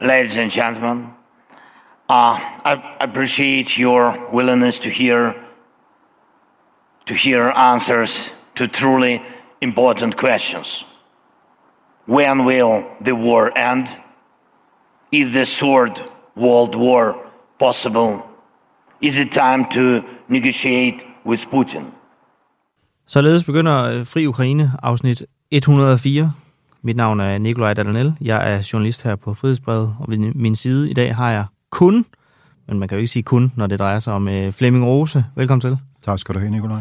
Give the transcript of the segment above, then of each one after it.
ladies and gentlemen. Uh, I appreciate your willingness to hear to hear answers to truly important questions. When will the war end? Is the third world war possible? Is it time to negotiate with Putin? Således begynder øh, Fri Ukraine afsnit 104. Mit navn er Nikolaj Dadanel. Jeg er journalist her på Frihedsbrevet, og ved min side i dag har jeg kun, men man kan jo ikke sige kun, når det drejer sig om øh, Flemming Rose. Velkommen til. Tak skal du have, Nikolaj.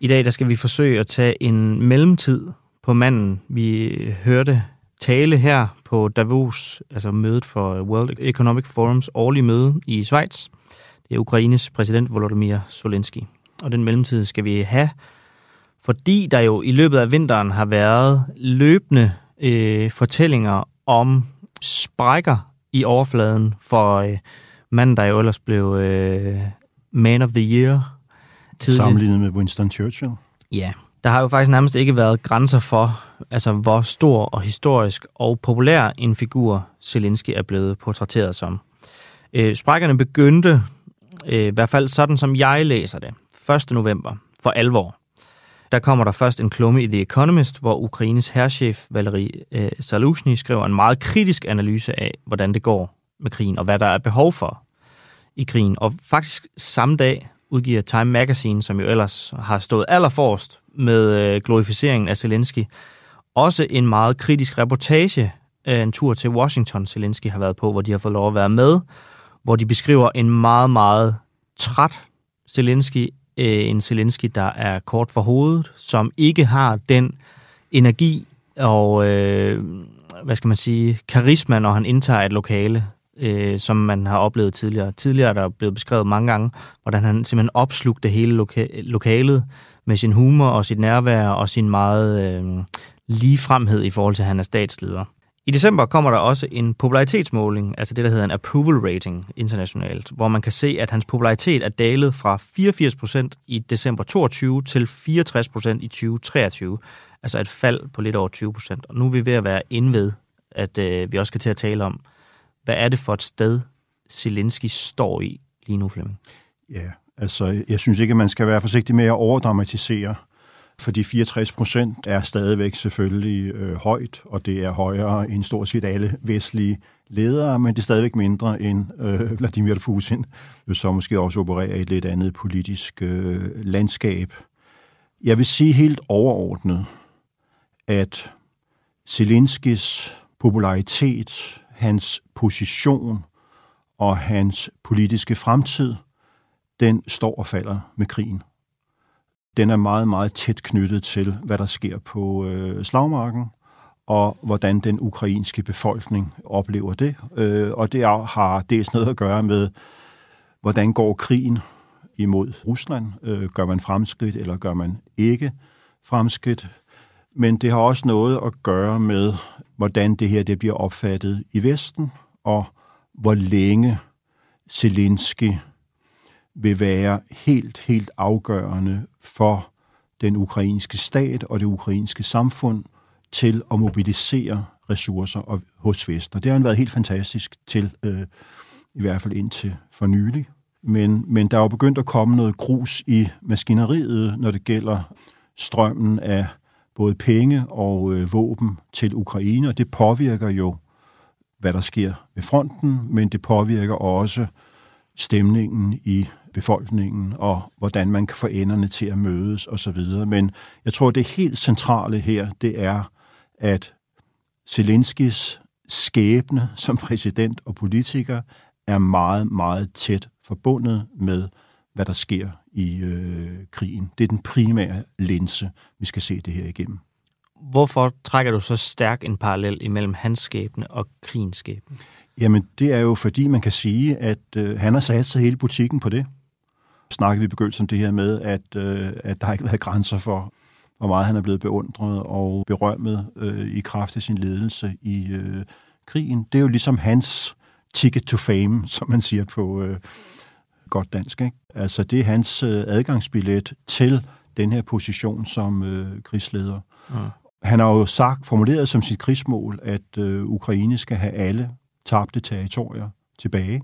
I dag der skal vi forsøge at tage en mellemtid på manden, vi hørte tale her på Davos, altså mødet for World Economic Forums årlige møde i Schweiz. Det er Ukraines præsident Volodymyr Zelensky. Og den mellemtid skal vi have, fordi der jo i løbet af vinteren har været løbende øh, fortællinger om sprækker i overfladen for øh, manden, der jo ellers blev øh, Man of the Year tidligt. Sammenlignet med Winston Churchill. Ja, der har jo faktisk nærmest ikke været grænser for, altså hvor stor og historisk og populær en figur Zelensky er blevet portrætteret som. Øh, sprækkerne begyndte, øh, i hvert fald sådan som jeg læser det, 1. november for alvor. Der kommer der først en klumme i The Economist, hvor Ukraines herrchef Valery øh, Zaluzhny skriver en meget kritisk analyse af, hvordan det går med krigen, og hvad der er behov for i krigen. Og faktisk samme dag udgiver Time Magazine, som jo ellers har stået allerforrest med øh, glorificeringen af Zelensky, også en meget kritisk reportage af en tur til Washington, Zelensky har været på, hvor de har fået lov at være med, hvor de beskriver en meget, meget træt Zelensky, øh, en Zelensky, der er kort for hovedet, som ikke har den energi og, øh, hvad skal man sige, karisma, når han indtager et lokale, øh, som man har oplevet tidligere. Tidligere er der blevet beskrevet mange gange, hvordan han simpelthen opslugte hele loka- lokalet med sin humor og sit nærvær og sin meget øh, ligefremhed i forhold til, at han er statsleder. I december kommer der også en popularitetsmåling, altså det, der hedder en approval rating internationalt, hvor man kan se, at hans popularitet er dalet fra 84% i december 22 til 64% i 2023. Altså et fald på lidt over 20%. Og nu er vi ved at være inde ved, at øh, vi også skal til at tale om, hvad er det for et sted, Zelensky står i lige nu, Flemming? Ja, altså jeg synes ikke, at man skal være forsigtig med at overdramatisere, fordi 64 procent er stadigvæk selvfølgelig øh, højt, og det er højere end stort set alle vestlige ledere, men det er stadigvæk mindre end øh, Vladimir Putin, som måske også opererer i et lidt andet politisk øh, landskab. Jeg vil sige helt overordnet, at Zelenskis popularitet hans position og hans politiske fremtid, den står og falder med krigen. Den er meget, meget tæt knyttet til, hvad der sker på øh, slagmarken, og hvordan den ukrainske befolkning oplever det. Øh, og det har dels noget at gøre med, hvordan går krigen imod Rusland. Øh, gør man fremskridt, eller gør man ikke fremskridt? Men det har også noget at gøre med, hvordan det her det bliver opfattet i Vesten, og hvor længe Zelensky vil være helt, helt afgørende for den ukrainske stat og det ukrainske samfund til at mobilisere ressourcer og, hos Vesten. Og det har han været helt fantastisk til, øh, i hvert fald indtil for nylig. Men, men der er jo begyndt at komme noget grus i maskineriet, når det gælder strømmen af både penge og øh, våben til Ukraine, og det påvirker jo, hvad der sker ved fronten, men det påvirker også stemningen i befolkningen, og hvordan man kan få enderne til at mødes osv. Men jeg tror, det helt centrale her, det er, at Zelenskis skæbne som præsident og politiker er meget, meget tæt forbundet med, hvad der sker i øh, krigen. Det er den primære linse, vi skal se det her igennem. Hvorfor trækker du så stærk en parallel imellem hans skæbne og krigens skæbne? Jamen, det er jo fordi, man kan sige, at øh, han har sat sig hele butikken på det. Snakkede vi begyndt om det her med, at, øh, at der ikke har været grænser for, hvor meget han er blevet beundret og berømmet øh, i kraft af sin ledelse i øh, krigen. Det er jo ligesom hans ticket to fame, som man siger på, øh, godt dansk. Ikke? Altså det er hans øh, adgangsbillet til den her position som øh, krigsleder. Ja. Han har jo sagt, formuleret som sit krigsmål, at øh, Ukraine skal have alle tabte territorier tilbage,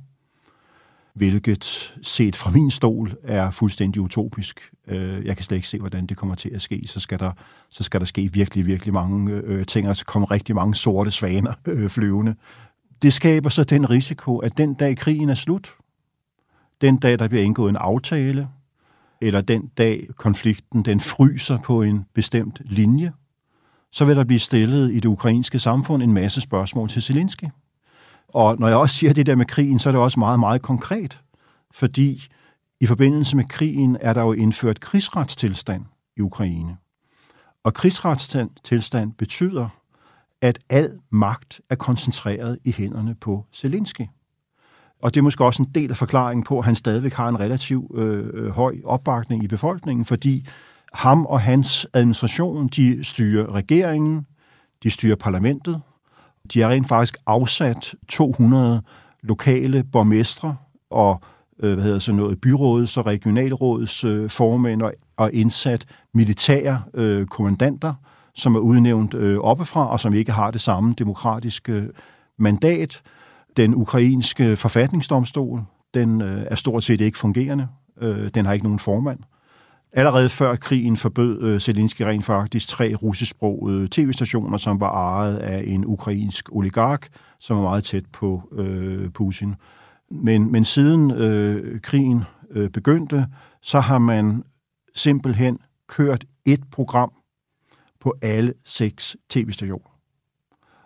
hvilket set fra min stol er fuldstændig utopisk. Øh, jeg kan slet ikke se, hvordan det kommer til at ske. Så skal der, så skal der ske virkelig, virkelig mange øh, ting, og så kommer rigtig mange sorte svaner øh, flyvende. Det skaber så den risiko, at den dag krigen er slut, den dag der bliver indgået en aftale, eller den dag konflikten den fryser på en bestemt linje, så vil der blive stillet i det ukrainske samfund en masse spørgsmål til Zelensky. Og når jeg også siger det der med krigen, så er det også meget, meget konkret, fordi i forbindelse med krigen er der jo indført krigsretstilstand i Ukraine. Og krigsretstilstand betyder, at al magt er koncentreret i hænderne på Zelensky. Og det er måske også en del af forklaringen på, at han stadigvæk har en relativ øh, høj opbakning i befolkningen, fordi ham og hans administration, de styrer regeringen, de styrer parlamentet, de har rent faktisk afsat 200 lokale borgmestre og øh, hvad hedder så noget, byrådets og regionalrådets øh, formænd og, og indsat militære øh, kommandanter, som er udnævnt øh, oppefra og som ikke har det samme demokratiske øh, mandat. Den ukrainske forfatningsdomstol, den øh, er stort set ikke fungerende. Øh, den har ikke nogen formand. Allerede før krigen forbød øh, Zelensky rent faktisk tre russisksprogede tv-stationer, som var ejet af en ukrainsk oligark, som var meget tæt på øh, Putin. Men, men siden øh, krigen øh, begyndte, så har man simpelthen kørt et program på alle seks tv-stationer.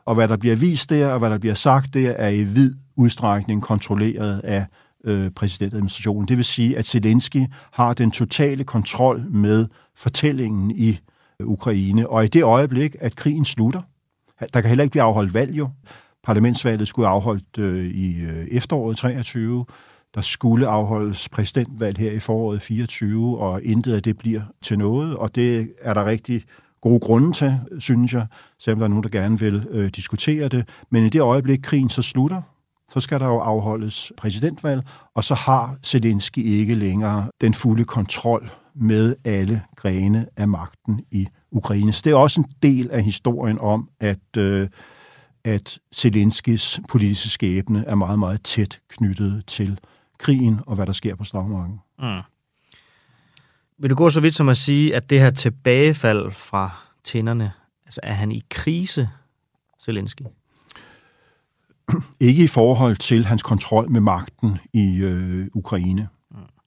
Og hvad der bliver vist der, og hvad der bliver sagt der, er i vid udstrækning kontrolleret af øh, præsidentadministrationen. Det vil sige, at Zelensky har den totale kontrol med fortællingen i øh, Ukraine. Og i det øjeblik, at krigen slutter, der kan heller ikke blive afholdt valg jo. Parlamentsvalget skulle afholdt øh, i øh, efteråret 23. Der skulle afholdes præsidentvalg her i foråret 24, og intet af det bliver til noget. Og det er der rigtig gode grunde til, synes jeg, selvom der er nogen, der gerne vil øh, diskutere det. Men i det øjeblik, krigen så slutter, så skal der jo afholdes præsidentvalg, og så har Zelensky ikke længere den fulde kontrol med alle grene af magten i Ukraine. Så det er også en del af historien om, at, øh, at Zelenskis politiske skæbne er meget, meget tæt knyttet til krigen og hvad der sker på slagmarken. Mm. Vil du gå så vidt som at sige, at det her tilbagefald fra tænderne, altså er han i krise, Zelensky? Ikke i forhold til hans kontrol med magten i øh, Ukraine.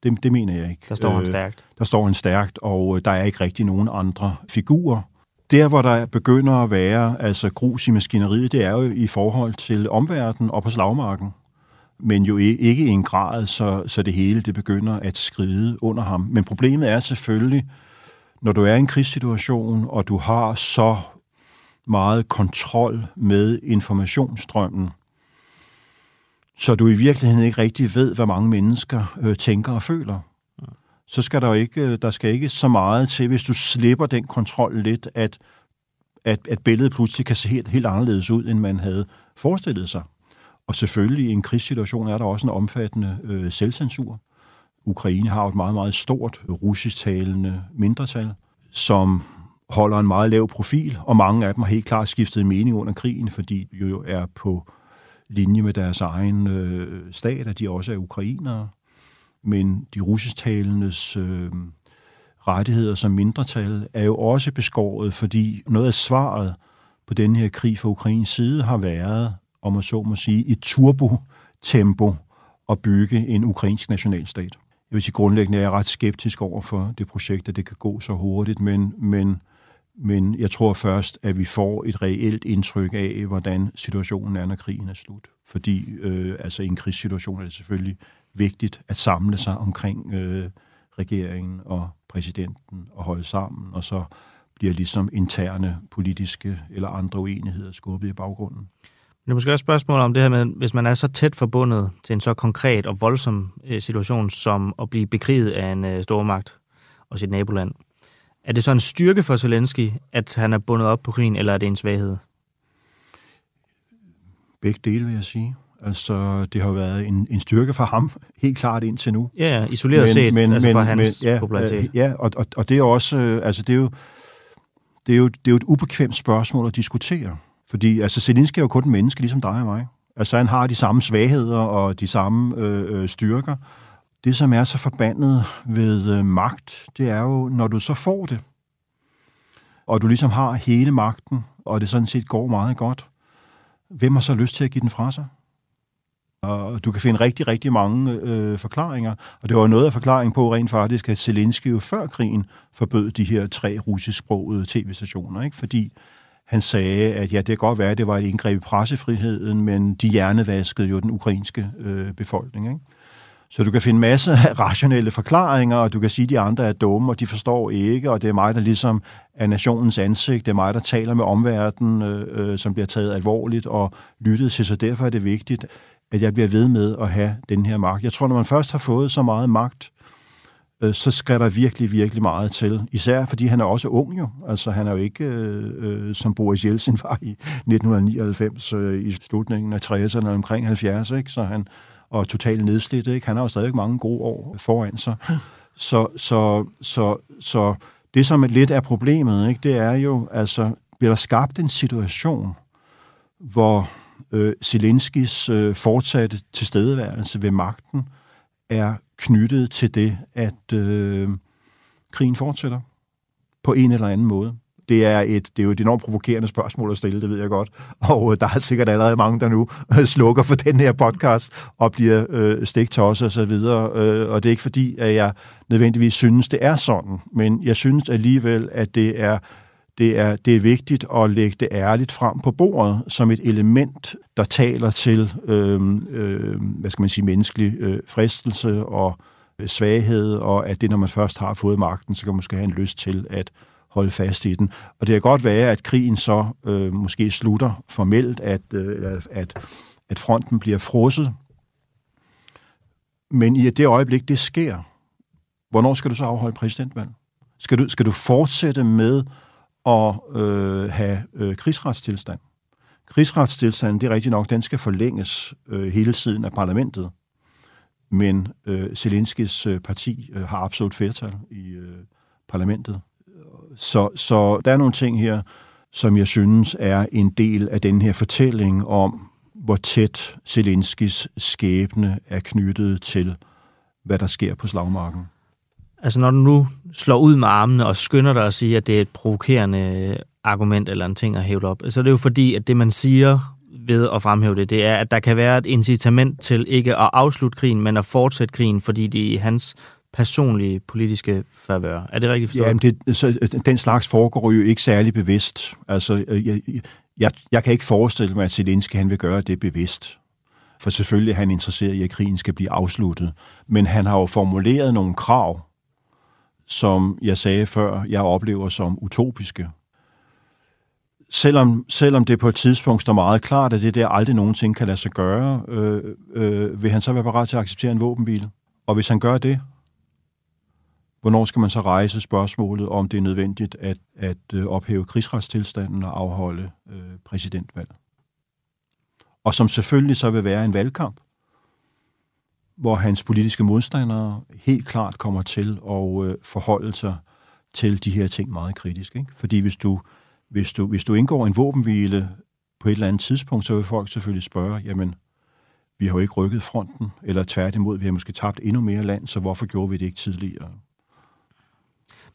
Det, det mener jeg ikke. Der står han øh, stærkt. Der står han stærkt, og øh, der er ikke rigtig nogen andre figurer. Der, hvor der begynder at være altså grus i maskineriet, det er jo i forhold til omverdenen og på slagmarken. Men jo ikke i en grad, så, så det hele det begynder at skride under ham. Men problemet er selvfølgelig, når du er i en krigssituation, og du har så meget kontrol med informationsstrømmen, så du i virkeligheden ikke rigtig ved, hvad mange mennesker øh, tænker og føler. Så skal der ikke, øh, der skal ikke så meget til, hvis du slipper den kontrol lidt, at, at, at billedet pludselig kan se helt, helt anderledes ud, end man havde forestillet sig. Og selvfølgelig i en krigssituation er der også en omfattende øh, selvcensur. Ukraine har et meget, meget stort russisktalende mindretal, som holder en meget lav profil, og mange af dem har helt klart skiftet mening under krigen, fordi de jo er på linje med deres egen øh, stat, at de også er ukrainere. Men de russisktalendes øh, rettigheder som mindretal er jo også beskåret, fordi noget af svaret på den her krig fra Ukrains side har været, om man så må sige, i turbo-tempo at bygge en ukrainsk nationalstat. Jeg vil sige, grundlæggende er jeg ret skeptisk over for det projekt, at det kan gå så hurtigt, men, men men jeg tror først, at vi får et reelt indtryk af, hvordan situationen er, når krigen er slut. Fordi øh, altså i en krigssituation er det selvfølgelig vigtigt at samle sig omkring øh, regeringen og præsidenten og holde sammen, og så bliver ligesom interne politiske eller andre uenigheder skubbet i baggrunden. Det er måske også et spørgsmål om det her med, hvis man er så tæt forbundet til en så konkret og voldsom øh, situation, som at blive bekriget af en øh, stormagt og sit naboland. Er det så en styrke for Zelensky, at han er bundet op på krigen, eller er det en svaghed? Begge dele, vil jeg sige. Altså, det har været en, en styrke for ham, helt klart indtil nu. Ja, isoleret men, set, men, altså men, for hans men, ja, popularitet. Ja, og, og, og det er også, øh, altså det er jo, det er jo, det er jo et ubekvemt spørgsmål at diskutere. Fordi altså, Zelensky er jo kun en menneske, ligesom dig og mig. Altså han har de samme svagheder og de samme øh, øh, styrker. Det, som er så forbandet ved øh, magt, det er jo, når du så får det, og du ligesom har hele magten, og det sådan set går meget godt, hvem har så lyst til at give den fra sig? Og du kan finde rigtig, rigtig mange øh, forklaringer. Og det var noget af forklaringen på rent faktisk, at Zelensky jo før krigen forbød de her tre russisksprogede tv-stationer. Ikke? Fordi han sagde, at ja, det kan godt være, at det var et indgreb i pressefriheden, men de hjernevaskede jo den ukrainske øh, befolkning. Ikke? Så du kan finde masser af rationelle forklaringer, og du kan sige, at de andre er dumme, og de forstår ikke, og det er mig, der ligesom er nationens ansigt, det er mig, der taler med omverdenen, øh, øh, som bliver taget alvorligt og lyttet til, så derfor er det vigtigt, at jeg bliver ved med at have den her magt. Jeg tror, når man først har fået så meget magt, øh, så skal der virkelig, virkelig meget til. Især fordi han er også ung jo. Altså han er jo ikke, øh, øh som Boris Jeltsin var i 1999, øh, i slutningen af 60'erne omkring 70, ikke? Så han, og totalt nedslidt. Ikke? Han har jo stadig mange gode år foran sig. Så, så, så, så det, som lidt er problemet, ikke, det er jo, altså, bliver der skabt en situation, hvor øh, Zelenskis øh, fortsatte tilstedeværelse ved magten er knyttet til det, at øh, krigen fortsætter på en eller anden måde. Det er, et, det er jo et enormt provokerende spørgsmål at stille, det ved jeg godt. Og øh, der er sikkert allerede mange, der nu øh, slukker for den her podcast og bliver øh, stegt og så videre. Øh, og det er ikke fordi, at jeg nødvendigvis synes, det er sådan. Men jeg synes alligevel, at det er det er, det er vigtigt at lægge det ærligt frem på bordet som et element, der taler til, øh, øh, hvad skal man sige, menneskelig øh, fristelse og øh, svaghed, og at det, når man først har fået magten, så kan man måske have en lyst til at holde fast i den. Og det kan godt være, at krigen så øh, måske slutter formelt, at, øh, at, at fronten bliver frosset. Men i det øjeblik, det sker, hvornår skal du så afholde præsidentvalg? Skal du, skal du fortsætte med at øh, have øh, krigsretstilstand? Krigsretstilstanden, det er rigtigt nok, den skal forlænges øh, hele tiden af parlamentet. Men øh, Zelenskis øh, parti øh, har absolut flertal i øh, parlamentet. Så, så der er nogle ting her, som jeg synes er en del af den her fortælling om, hvor tæt Zelenskis skæbne er knyttet til, hvad der sker på slagmarken. Altså når du nu slår ud med armene og skynder dig at sige, at det er et provokerende argument eller en ting at hæve op, så er det jo fordi, at det man siger ved at fremhæve det, det er, at der kan være et incitament til ikke at afslutte krigen, men at fortsætte krigen, fordi det i hans personlige politiske favør. Er det rigtigt forstået? Ja, det, så, øh, den slags foregår jo ikke særlig bevidst. Altså, øh, jeg, jeg, jeg kan ikke forestille mig, at Zelensky han vil gøre det bevidst. For selvfølgelig er han interesseret i, at krigen skal blive afsluttet. Men han har jo formuleret nogle krav, som jeg sagde før, jeg oplever som utopiske. Selvom, selvom det på et tidspunkt står meget klart, at det der aldrig nogensinde kan lade sig gøre, øh, øh, vil han så være parat til at acceptere en våbenhvile? Og hvis han gør det, hvornår skal man så rejse spørgsmålet, om det er nødvendigt at, at øh, ophæve krigsretstilstanden og afholde øh, præsidentvalg? Og som selvfølgelig så vil være en valgkamp, hvor hans politiske modstandere helt klart kommer til at øh, forholde sig til de her ting meget kritisk. Ikke? Fordi hvis du, hvis, du, hvis du indgår en våbenhvile på et eller andet tidspunkt, så vil folk selvfølgelig spørge, jamen, vi har jo ikke rykket fronten, eller tværtimod, vi har måske tabt endnu mere land, så hvorfor gjorde vi det ikke tidligere?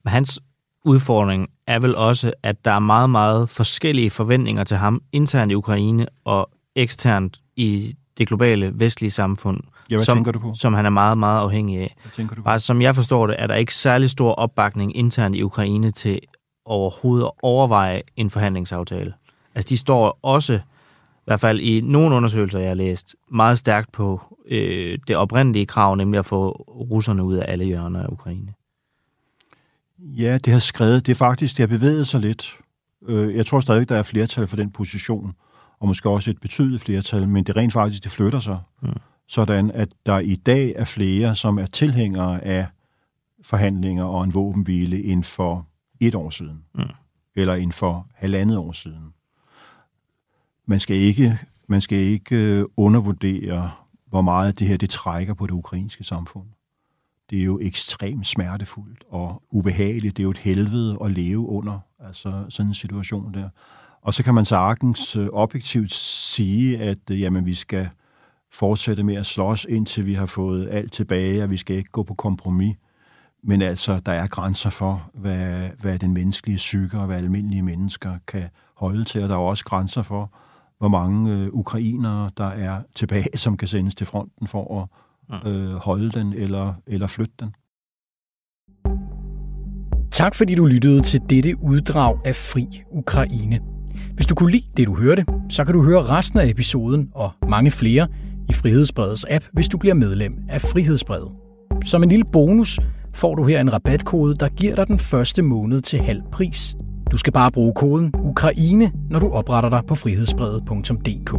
Men hans udfordring er vel også, at der er meget, meget forskellige forventninger til ham internt i Ukraine og eksternt i det globale vestlige samfund. Ja, hvad som, du på? Som han er meget, meget afhængig af. Hvad du på? Bare som jeg forstår det, er der ikke særlig stor opbakning internt i Ukraine til overhovedet at overveje en forhandlingsaftale. Altså de står også, i hvert fald i nogle undersøgelser, jeg har læst, meget stærkt på øh, det oprindelige krav, nemlig at få russerne ud af alle hjørner af Ukraine. Ja, det har skrevet, det er faktisk, det har bevæget sig lidt. Øh, jeg tror stadig, der er flertal for den position, og måske også et betydeligt flertal, men det rent faktisk, det flytter sig. Mm. Sådan, at der i dag er flere, som er tilhængere af forhandlinger og en våbenhvile end for et år siden. Mm. Eller end for halvandet år siden. Man skal ikke, man skal ikke øh, undervurdere, hvor meget det her det trækker på det ukrainske samfund. Det er jo ekstremt smertefuldt og ubehageligt. Det er jo et helvede at leve under altså sådan en situation der. Og så kan man sagtens øh, objektivt sige, at øh, jamen, vi skal fortsætte med at slås, indtil vi har fået alt tilbage, og vi skal ikke gå på kompromis. Men altså, der er grænser for, hvad, hvad den menneskelige psyke og hvad almindelige mennesker kan holde til, og der er også grænser for, hvor mange øh, ukrainere, der er tilbage, som kan sendes til fronten for at øh, holde den eller, eller flytte den. Tak fordi du lyttede til dette uddrag af Fri Ukraine. Hvis du kunne lide det, du hørte, så kan du høre resten af episoden og mange flere i Frihedsbredets app, hvis du bliver medlem af Frihedsbredet. Som en lille bonus får du her en rabatkode, der giver dig den første måned til halv pris. Du skal bare bruge koden Ukraine, når du opretter dig på frihedsbredet.dk.